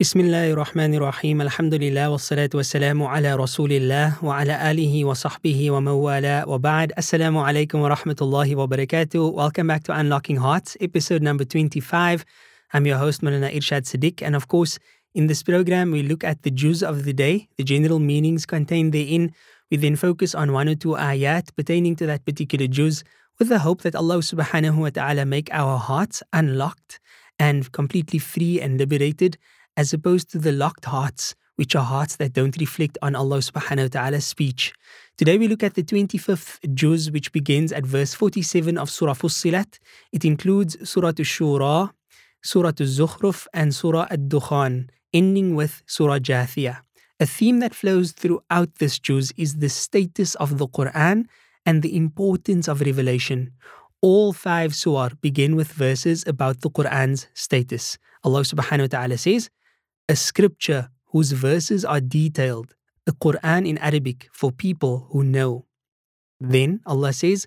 بسم الله الرحمن الرحيم الحمد لله والصلاة والسلام على رسول الله وعلى آله وصحبه ومواله وبعد السلام عليكم ورحمة الله وبركاته. Welcome back to Unlocking Hearts, episode number 25. I'm your host, Maulana Irshad Siddiq. And of course, in this program, we look at the juz of the day, the general meanings contained therein. We then focus on one or two ayat pertaining to that particular juz with the hope that Allah subhanahu wa ta'ala make our hearts unlocked and completely free and liberated as opposed to the locked hearts, which are hearts that don't reflect on Allah subhanahu wa ta'ala's speech. Today we look at the 25th juz, which begins at verse 47 of Surah Fussilat. It includes Surah Al-Shura, Surah Al-Zukhruf, and Surah Ad-Dukhan, ending with Surah Jathiyah. A theme that flows throughout this juz is the status of the Quran and the importance of revelation. All five surah begin with verses about the Quran's status. Allah subhanahu wa ta'ala says, a scripture whose verses are detailed, a Quran in Arabic for people who know. Then Allah says,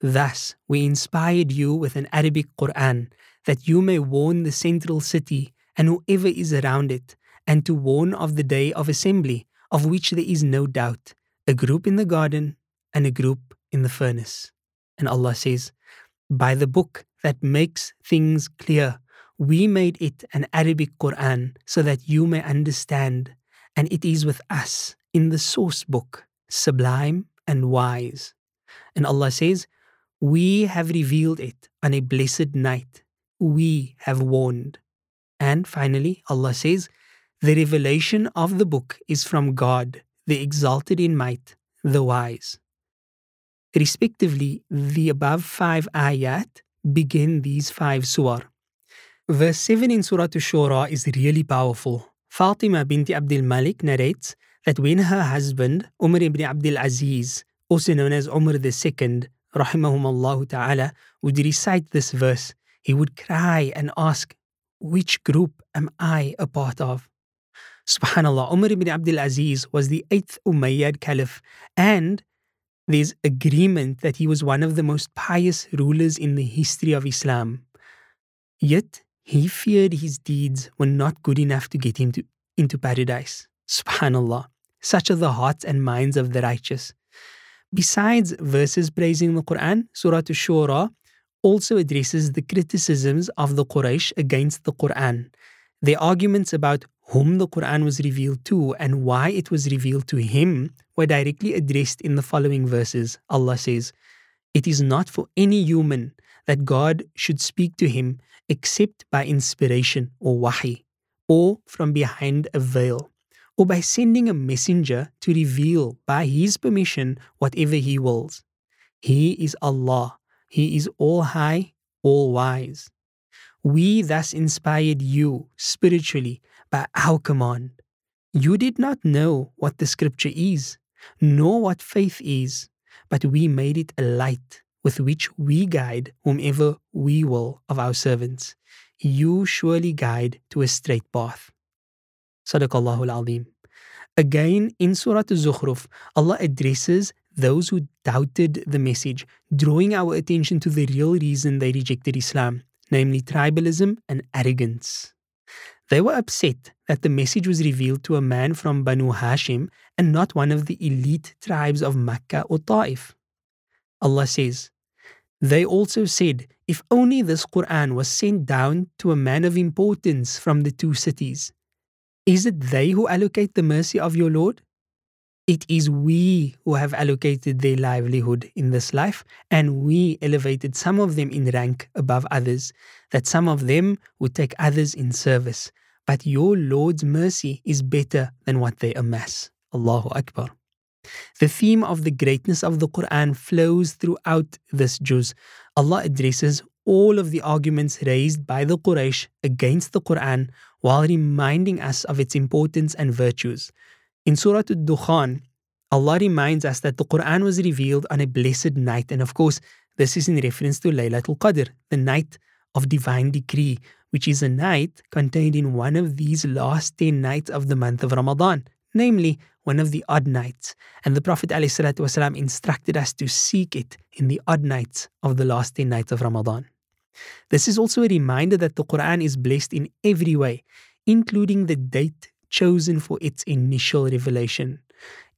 Thus we inspired you with an Arabic Quran that you may warn the central city and whoever is around it, and to warn of the day of assembly, of which there is no doubt, a group in the garden and a group in the furnace. And Allah says, By the book that makes things clear, we made it an Arabic Quran so that you may understand, and it is with us in the source book, sublime and wise. And Allah says, We have revealed it on a blessed night. We have warned. And finally, Allah says, The revelation of the book is from God, the exalted in might, the wise. Respectively, the above five ayat begin these five surah. Verse 7 in Surah Ash-Shura is really powerful. Fatima bint Abdul Malik narrates that when her husband, Umar ibn Abdul Aziz, also known as Umar II, rahimahumullah ta'ala, would recite this verse, he would cry and ask, Which group am I a part of? Subhanallah, Umar ibn Abdul Aziz was the eighth Umayyad Caliph, and there's agreement that he was one of the most pious rulers in the history of Islam. Yet, he feared his deeds were not good enough to get him to, into paradise. Subhanallah. Such are the hearts and minds of the righteous. Besides verses praising the Quran, Surah Ash-Shura also addresses the criticisms of the Quraysh against the Quran. Their arguments about whom the Quran was revealed to and why it was revealed to him were directly addressed in the following verses. Allah says, It is not for any human that God should speak to him except by inspiration or wahi, or from behind a veil, or by sending a messenger to reveal by his permission whatever he wills. He is Allah, He is all high, all wise. We thus inspired you spiritually by our command. You did not know what the scripture is, nor what faith is, but we made it a light with which we guide whomever we will of our servants. You surely guide to a straight path. Sadaqallahu al-Azim. Again, in Surah Al-Zukhruf, Allah addresses those who doubted the message, drawing our attention to the real reason they rejected Islam, namely tribalism and arrogance. They were upset that the message was revealed to a man from Banu Hashim and not one of the elite tribes of Makkah or Ta'if. Allah says, They also said, if only this Quran was sent down to a man of importance from the two cities. Is it they who allocate the mercy of your Lord? It is we who have allocated their livelihood in this life, and we elevated some of them in rank above others, that some of them would take others in service. But your Lord's mercy is better than what they amass. Allahu Akbar. The theme of the greatness of the Quran flows throughout this juz. Allah addresses all of the arguments raised by the Quraysh against the Quran while reminding us of its importance and virtues. In Surah Al-Dukhan, Allah reminds us that the Quran was revealed on a blessed night, and of course, this is in reference to Laylatul Qadr, the night of divine decree, which is a night contained in one of these last 10 nights of the month of Ramadan, namely one of the odd nights, and the Prophet ﷺ instructed us to seek it in the odd nights of the last 10 nights of Ramadan. This is also a reminder that the Quran is blessed in every way. including the date chosen for its initial revelation.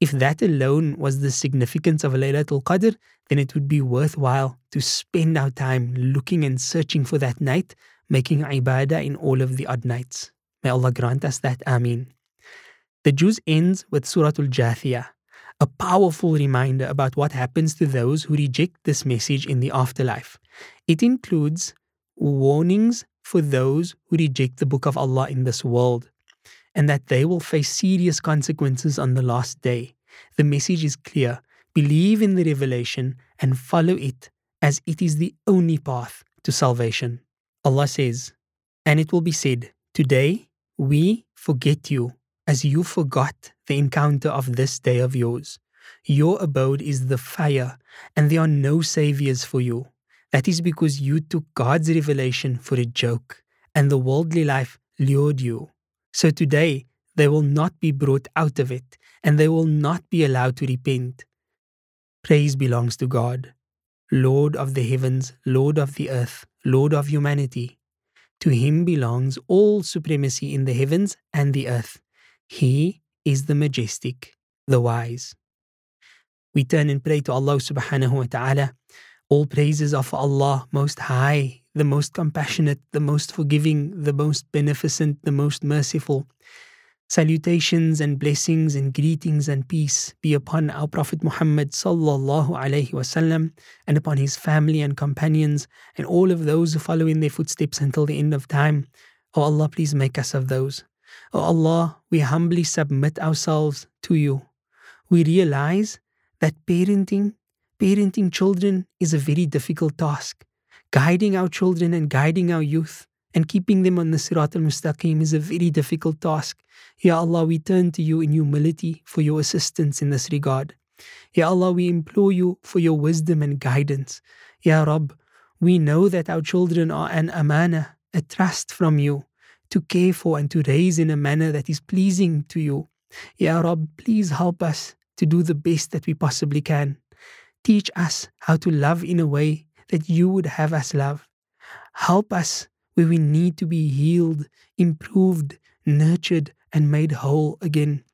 If that alone was the significance of Laylatul Qadr, then it would be worthwhile to spend our time looking and searching for that night, making ibadah in all of the odd nights. May Allah grant us that. Ameen. The juz ends with Surah Al Jathiyah, a powerful reminder about what happens to those who reject this message in the afterlife. It includes warnings for those who reject the Book of Allah in this world and that they will face serious consequences on the last day. The message is clear believe in the revelation and follow it as it is the only path to salvation. Allah says, And it will be said, Today we forget you as you forgot the encounter of this day of yours. Your abode is the fire, and there are no saviors for you. That is because you took God's revelation for a joke, and the worldly life lured you. So today they will not be brought out of it, and they will not be allowed to repent. Praise belongs to God, Lord of the heavens, Lord of the earth, Lord of humanity. To him belongs all supremacy in the heavens and the earth. He is the majestic, the wise. We turn and pray to Allah subhanahu wa ta'ala. All praises are for Allah Most High, the most compassionate, the most forgiving, the most beneficent, the most merciful. Salutations and blessings and greetings and peace be upon our Prophet Muhammad sallallahu alaihi wasallam and upon his family and companions and all of those who follow in their footsteps until the end of time. O oh Allah, please make us of those. O oh Allah, we humbly submit ourselves to you. We realize that parenting, parenting children is a very difficult task. Guiding our children and guiding our youth and keeping them on the Sirat al Mustaqim is a very difficult task. Ya Allah, we turn to you in humility for your assistance in this regard. Ya Allah, we implore you for your wisdom and guidance. Ya Rabb, we know that our children are an amana, a trust from you, to care for and to raise in a manner that is pleasing to you. Ya Rabb, please help us to do the best that we possibly can. Teach us how to love in a way that you would have us love. Help us where we need to be healed, improved, nurtured, and made whole again.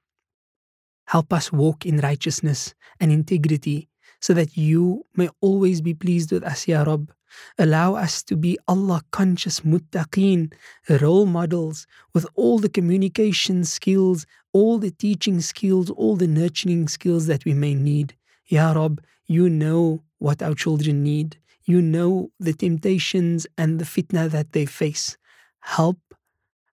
Help us walk in righteousness and integrity so that you may always be pleased with us, Ya Rabb. Allow us to be Allah conscious muttaqeen, role models with all the communication skills, all the teaching skills, all the nurturing skills that we may need. Ya Rabb, you know what our children need. You know the temptations and the fitna that they face. Help,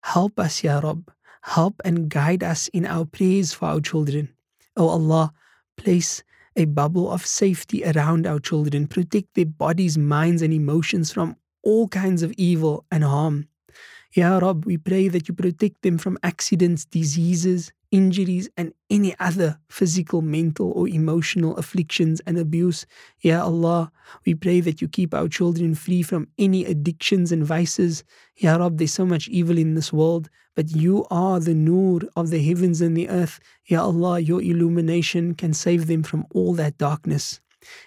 help us, Ya Rabb. Help and guide us in our prayers for our children. O oh Allah, place a bubble of safety around our children. Protect their bodies, minds, and emotions from all kinds of evil and harm. Ya Rab, we pray that you protect them from accidents, diseases, injuries, and any other physical, mental, or emotional afflictions and abuse. Ya Allah, we pray that you keep our children free from any addictions and vices. Ya Rab, there's so much evil in this world, but you are the nur of the heavens and the earth. Ya Allah, your illumination can save them from all that darkness.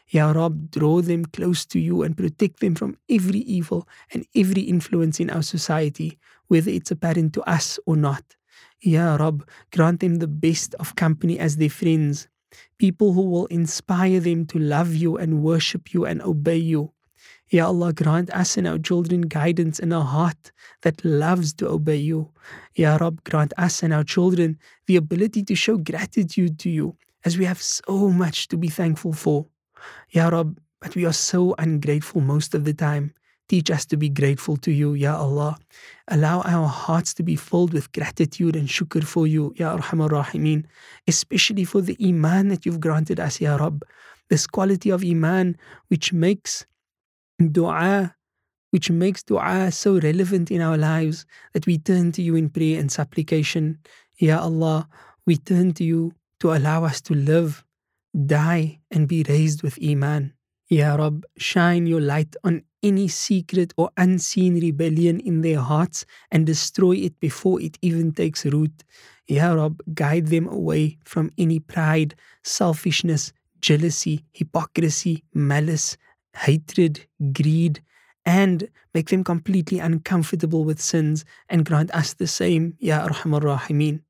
Ya Rab, draw them close to you and protect them from every evil and every influence in our society, whether it's apparent to us or not. Ya Rab, grant them the best of company as their friends, people who will inspire them to love you and worship you and obey you. Ya Allah, grant us and our children guidance and a heart that loves to obey you. Ya Rab, grant us and our children the ability to show gratitude to you as we have so much to be thankful for. Ya Rab, but we are so ungrateful most of the time. Teach us to be grateful to you, Ya Allah. Allow our hearts to be filled with gratitude and shukr for you, Ya Arhamar Rahimeen, especially for the Iman that you've granted us, Ya Rab. This quality of Iman which makes dua, which makes dua so relevant in our lives that we turn to you in prayer and supplication. Ya Allah, we turn to you to allow us to live die and be raised with Iman. Ya Rab, shine your light on any secret or unseen rebellion in their hearts and destroy it before it even takes root. Ya Rab, guide them away from any pride, selfishness, jealousy, hypocrisy, malice, hatred, greed, and make them completely uncomfortable with sins and grant us the same, Ya Arhamar Rahimeen.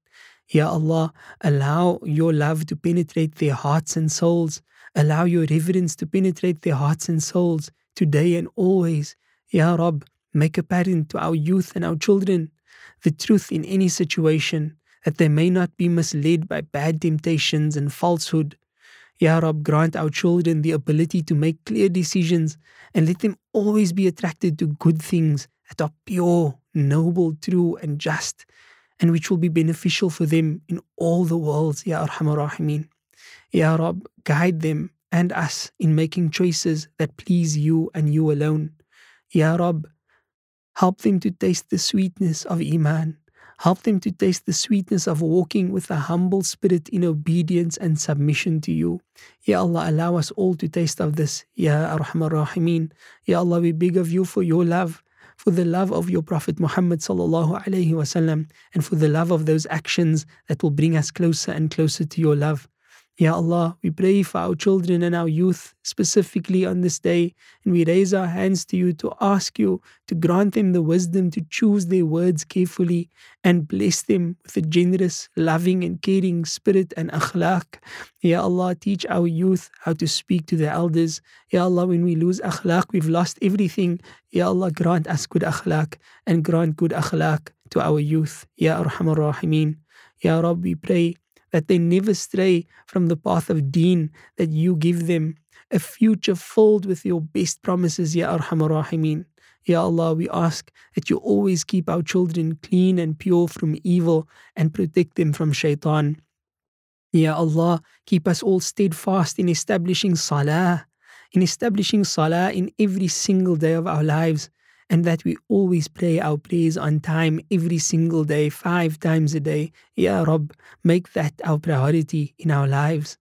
Ya Allah, allow your love to penetrate their hearts and souls. Allow your reverence to penetrate their hearts and souls today and always. Ya Rab, make apparent to our youth and our children the truth in any situation, that they may not be misled by bad temptations and falsehood. Ya Rab, grant our children the ability to make clear decisions and let them always be attracted to good things that are pure, noble, true, and just and which will be beneficial for them in all the worlds, Ya Arhamar Rahimeen. Ya Rab, guide them and us in making choices that please you and you alone. Ya Rab, help them to taste the sweetness of Iman. Help them to taste the sweetness of walking with a humble spirit in obedience and submission to you. Ya Allah, allow us all to taste of this. Ya Arhamar Rahimeen. Ya Allah, we beg of you for your love for the love of your Prophet Muhammad sallallahu alaihi wasallam, and for the love of those actions that will bring us closer and closer to your love. Ya Allah, we pray for our children and our youth specifically on this day, and we raise our hands to you to ask you to grant them the wisdom to choose their words carefully and bless them with a generous, loving, and caring spirit and akhlaq. Ya Allah, teach our youth how to speak to the elders. Ya Allah, when we lose akhlaq, we've lost everything. Ya Allah, grant us good akhlaq and grant good akhlaq to our youth. Ya Arhamar Rahimeen. Ya Rabbi, we pray that they never stray from the path of deen that you give them, a future filled with your best promises, Ya Arhamar Rahimeen. Ya Allah, we ask that you always keep our children clean and pure from evil and protect them from shaitan. Ya Allah, keep us all steadfast in establishing salah, in establishing salah in every single day of our lives and that we always pray our prayers on time every single day, five times a day. Ya Rabb, make that our priority in our lives.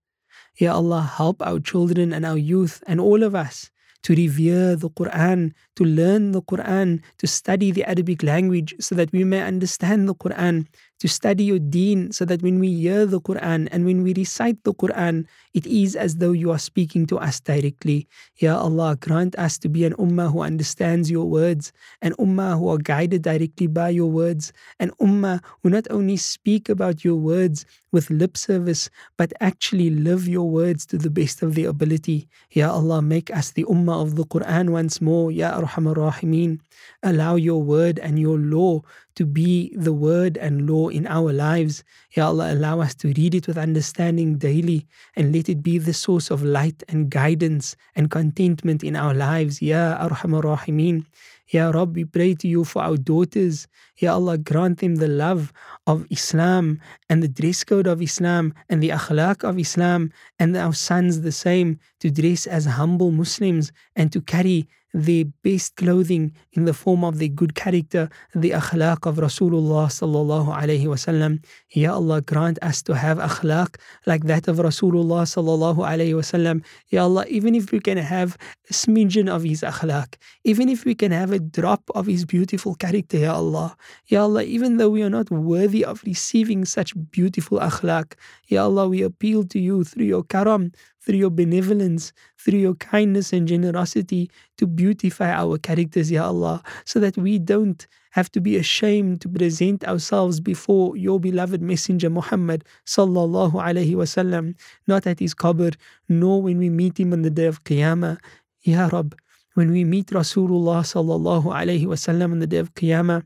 Ya Allah, help our children and our youth and all of us to revere the Quran, to learn the Quran, to study the Arabic language so that we may understand the Quran, to study your deen so that when we hear the Quran and when we recite the Quran, it is as though you are speaking to us directly. Ya Allah, grant us to be an ummah who understands your words, an ummah who are guided directly by your words, an ummah who not only speak about your words with lip service, but actually live your words to the best of their ability. Ya Allah, make us the ummah of the Quran once more. Ya Arhamar Rahimeen. Allow your word and your law to be the word and law in our lives. Ya Allah, allow us to read it with understanding daily and let it be the source of light and guidance and contentment in our lives. Ya Arhamar Rahimeen. Ya Rabb, we pray to you for our daughters. Ya Allah, grant them the love of Islam and the dress code of Islam and the akhlaq of Islam, and our sons the same, to dress as humble Muslims and to carry the best clothing in the form of the good character, the akhlaq of Rasulullah sallallahu alayhi wasallam. Ya Allah, grant us to have akhlaq like that of Rasulullah sallallahu alayhi wasallam. Ya Allah, even if we can have a smidgen of his akhlaq, even if we can have a drop of his beautiful character, Ya Allah. Ya Allah, even though we are not worthy of receiving such beautiful akhlaq, Ya Allah, we appeal to you through your karam, through your benevolence, through your kindness and generosity to beautify our characters, Ya Allah, so that we don't have to be ashamed to present ourselves before your beloved Messenger Muhammad sallallahu alaihi wasallam, not at his qabr, nor when we meet him on the day of Qiyamah. Ya Rab, when we meet Rasulullah sallallahu alaihi wasallam on the day of Qiyamah,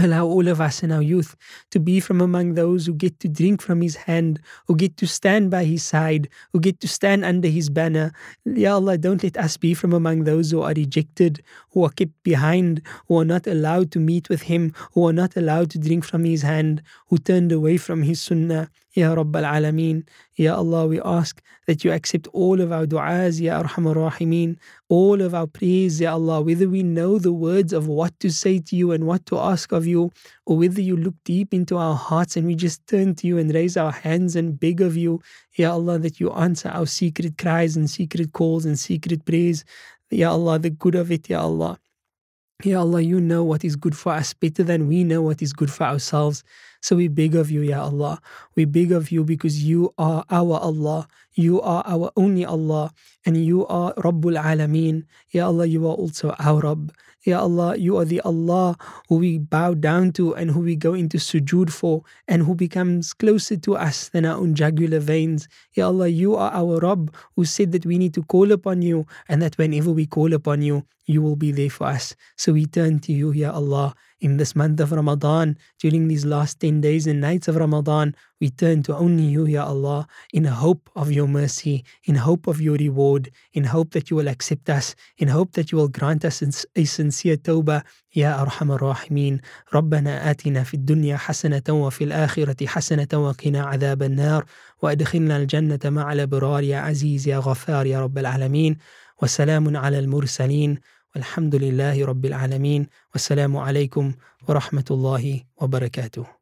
Allow all of us and our youth to be from among those who get to drink from his hand, who get to stand by his side, who get to stand under his banner. Ya Allah, don't let us be from among those who are rejected, who are kept behind, who are not allowed to meet with him, who are not allowed to drink from his hand, who turned away from his sunnah. Ya Rabbal Alameen. Ya Allah, we ask that you accept all of our du'as, Ya Arhamar Rahimeen, all of our prayers, Ya Allah, whether we know the words of what to say to you and what to ask of you, or whether you look deep into our hearts and we just turn to you and raise our hands and beg of you, Ya Allah, that you answer our secret cries and secret calls and secret prayers. Ya Allah, the good of it, Ya Allah. Ya Allah, you know what is good for us better than we know what is good for ourselves. So we beg of you, Ya Allah. We beg of you because you are our Allah. you are our only Allah and you are Rabbul Alameen. Ya Allah, you are also our Rabb. Ya Allah, you are the Allah who we bow down to and who we go into sujood for and who becomes closer to us than our own jugular veins. Ya Allah, you are our Rabb who said that we need to call upon you and that whenever we call upon you, you will be there for us. So we turn to you, Ya Allah, in this month of Ramadan, during these last 10 days and nights of Ramadan, we turn to only you, Ya Allah, in hope of your mercy, in hope of your reward, in hope that you will accept us, in hope that you will grant us a sincere tawbah. يا أرحم الراحمين ربنا آتنا في الدنيا حسنة وفي الآخرة حسنة وقنا عذاب النار وأدخلنا الجنة مع الأبرار يا عزيز يا غفار يا رب العالمين وسلام على المرسلين والحمد لله رب العالمين والسلام عليكم ورحمة الله وبركاته.